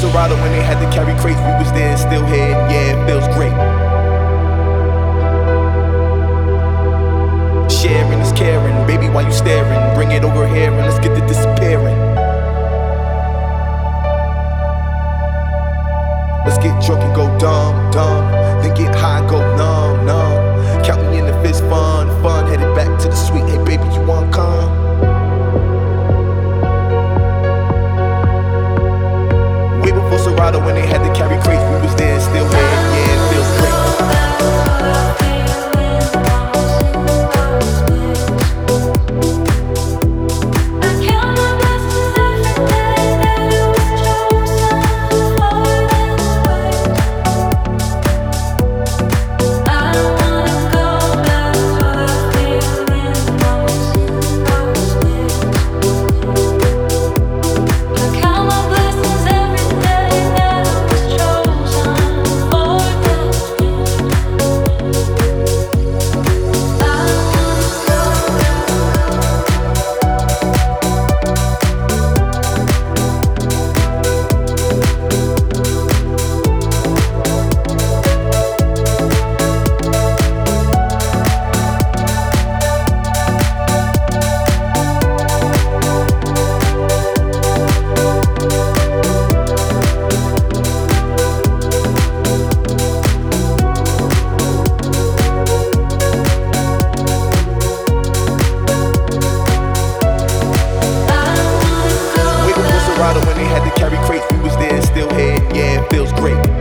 Serato when they had to carry crates, we was there, still here, yeah, it feels great. Sharing is caring, baby, why you staring? Bring it over here and let's get to disappearing. Let's get drunk and go dumb, dumb. Then get high and go numb, numb. Count me in the fist, fun, fun. feels great.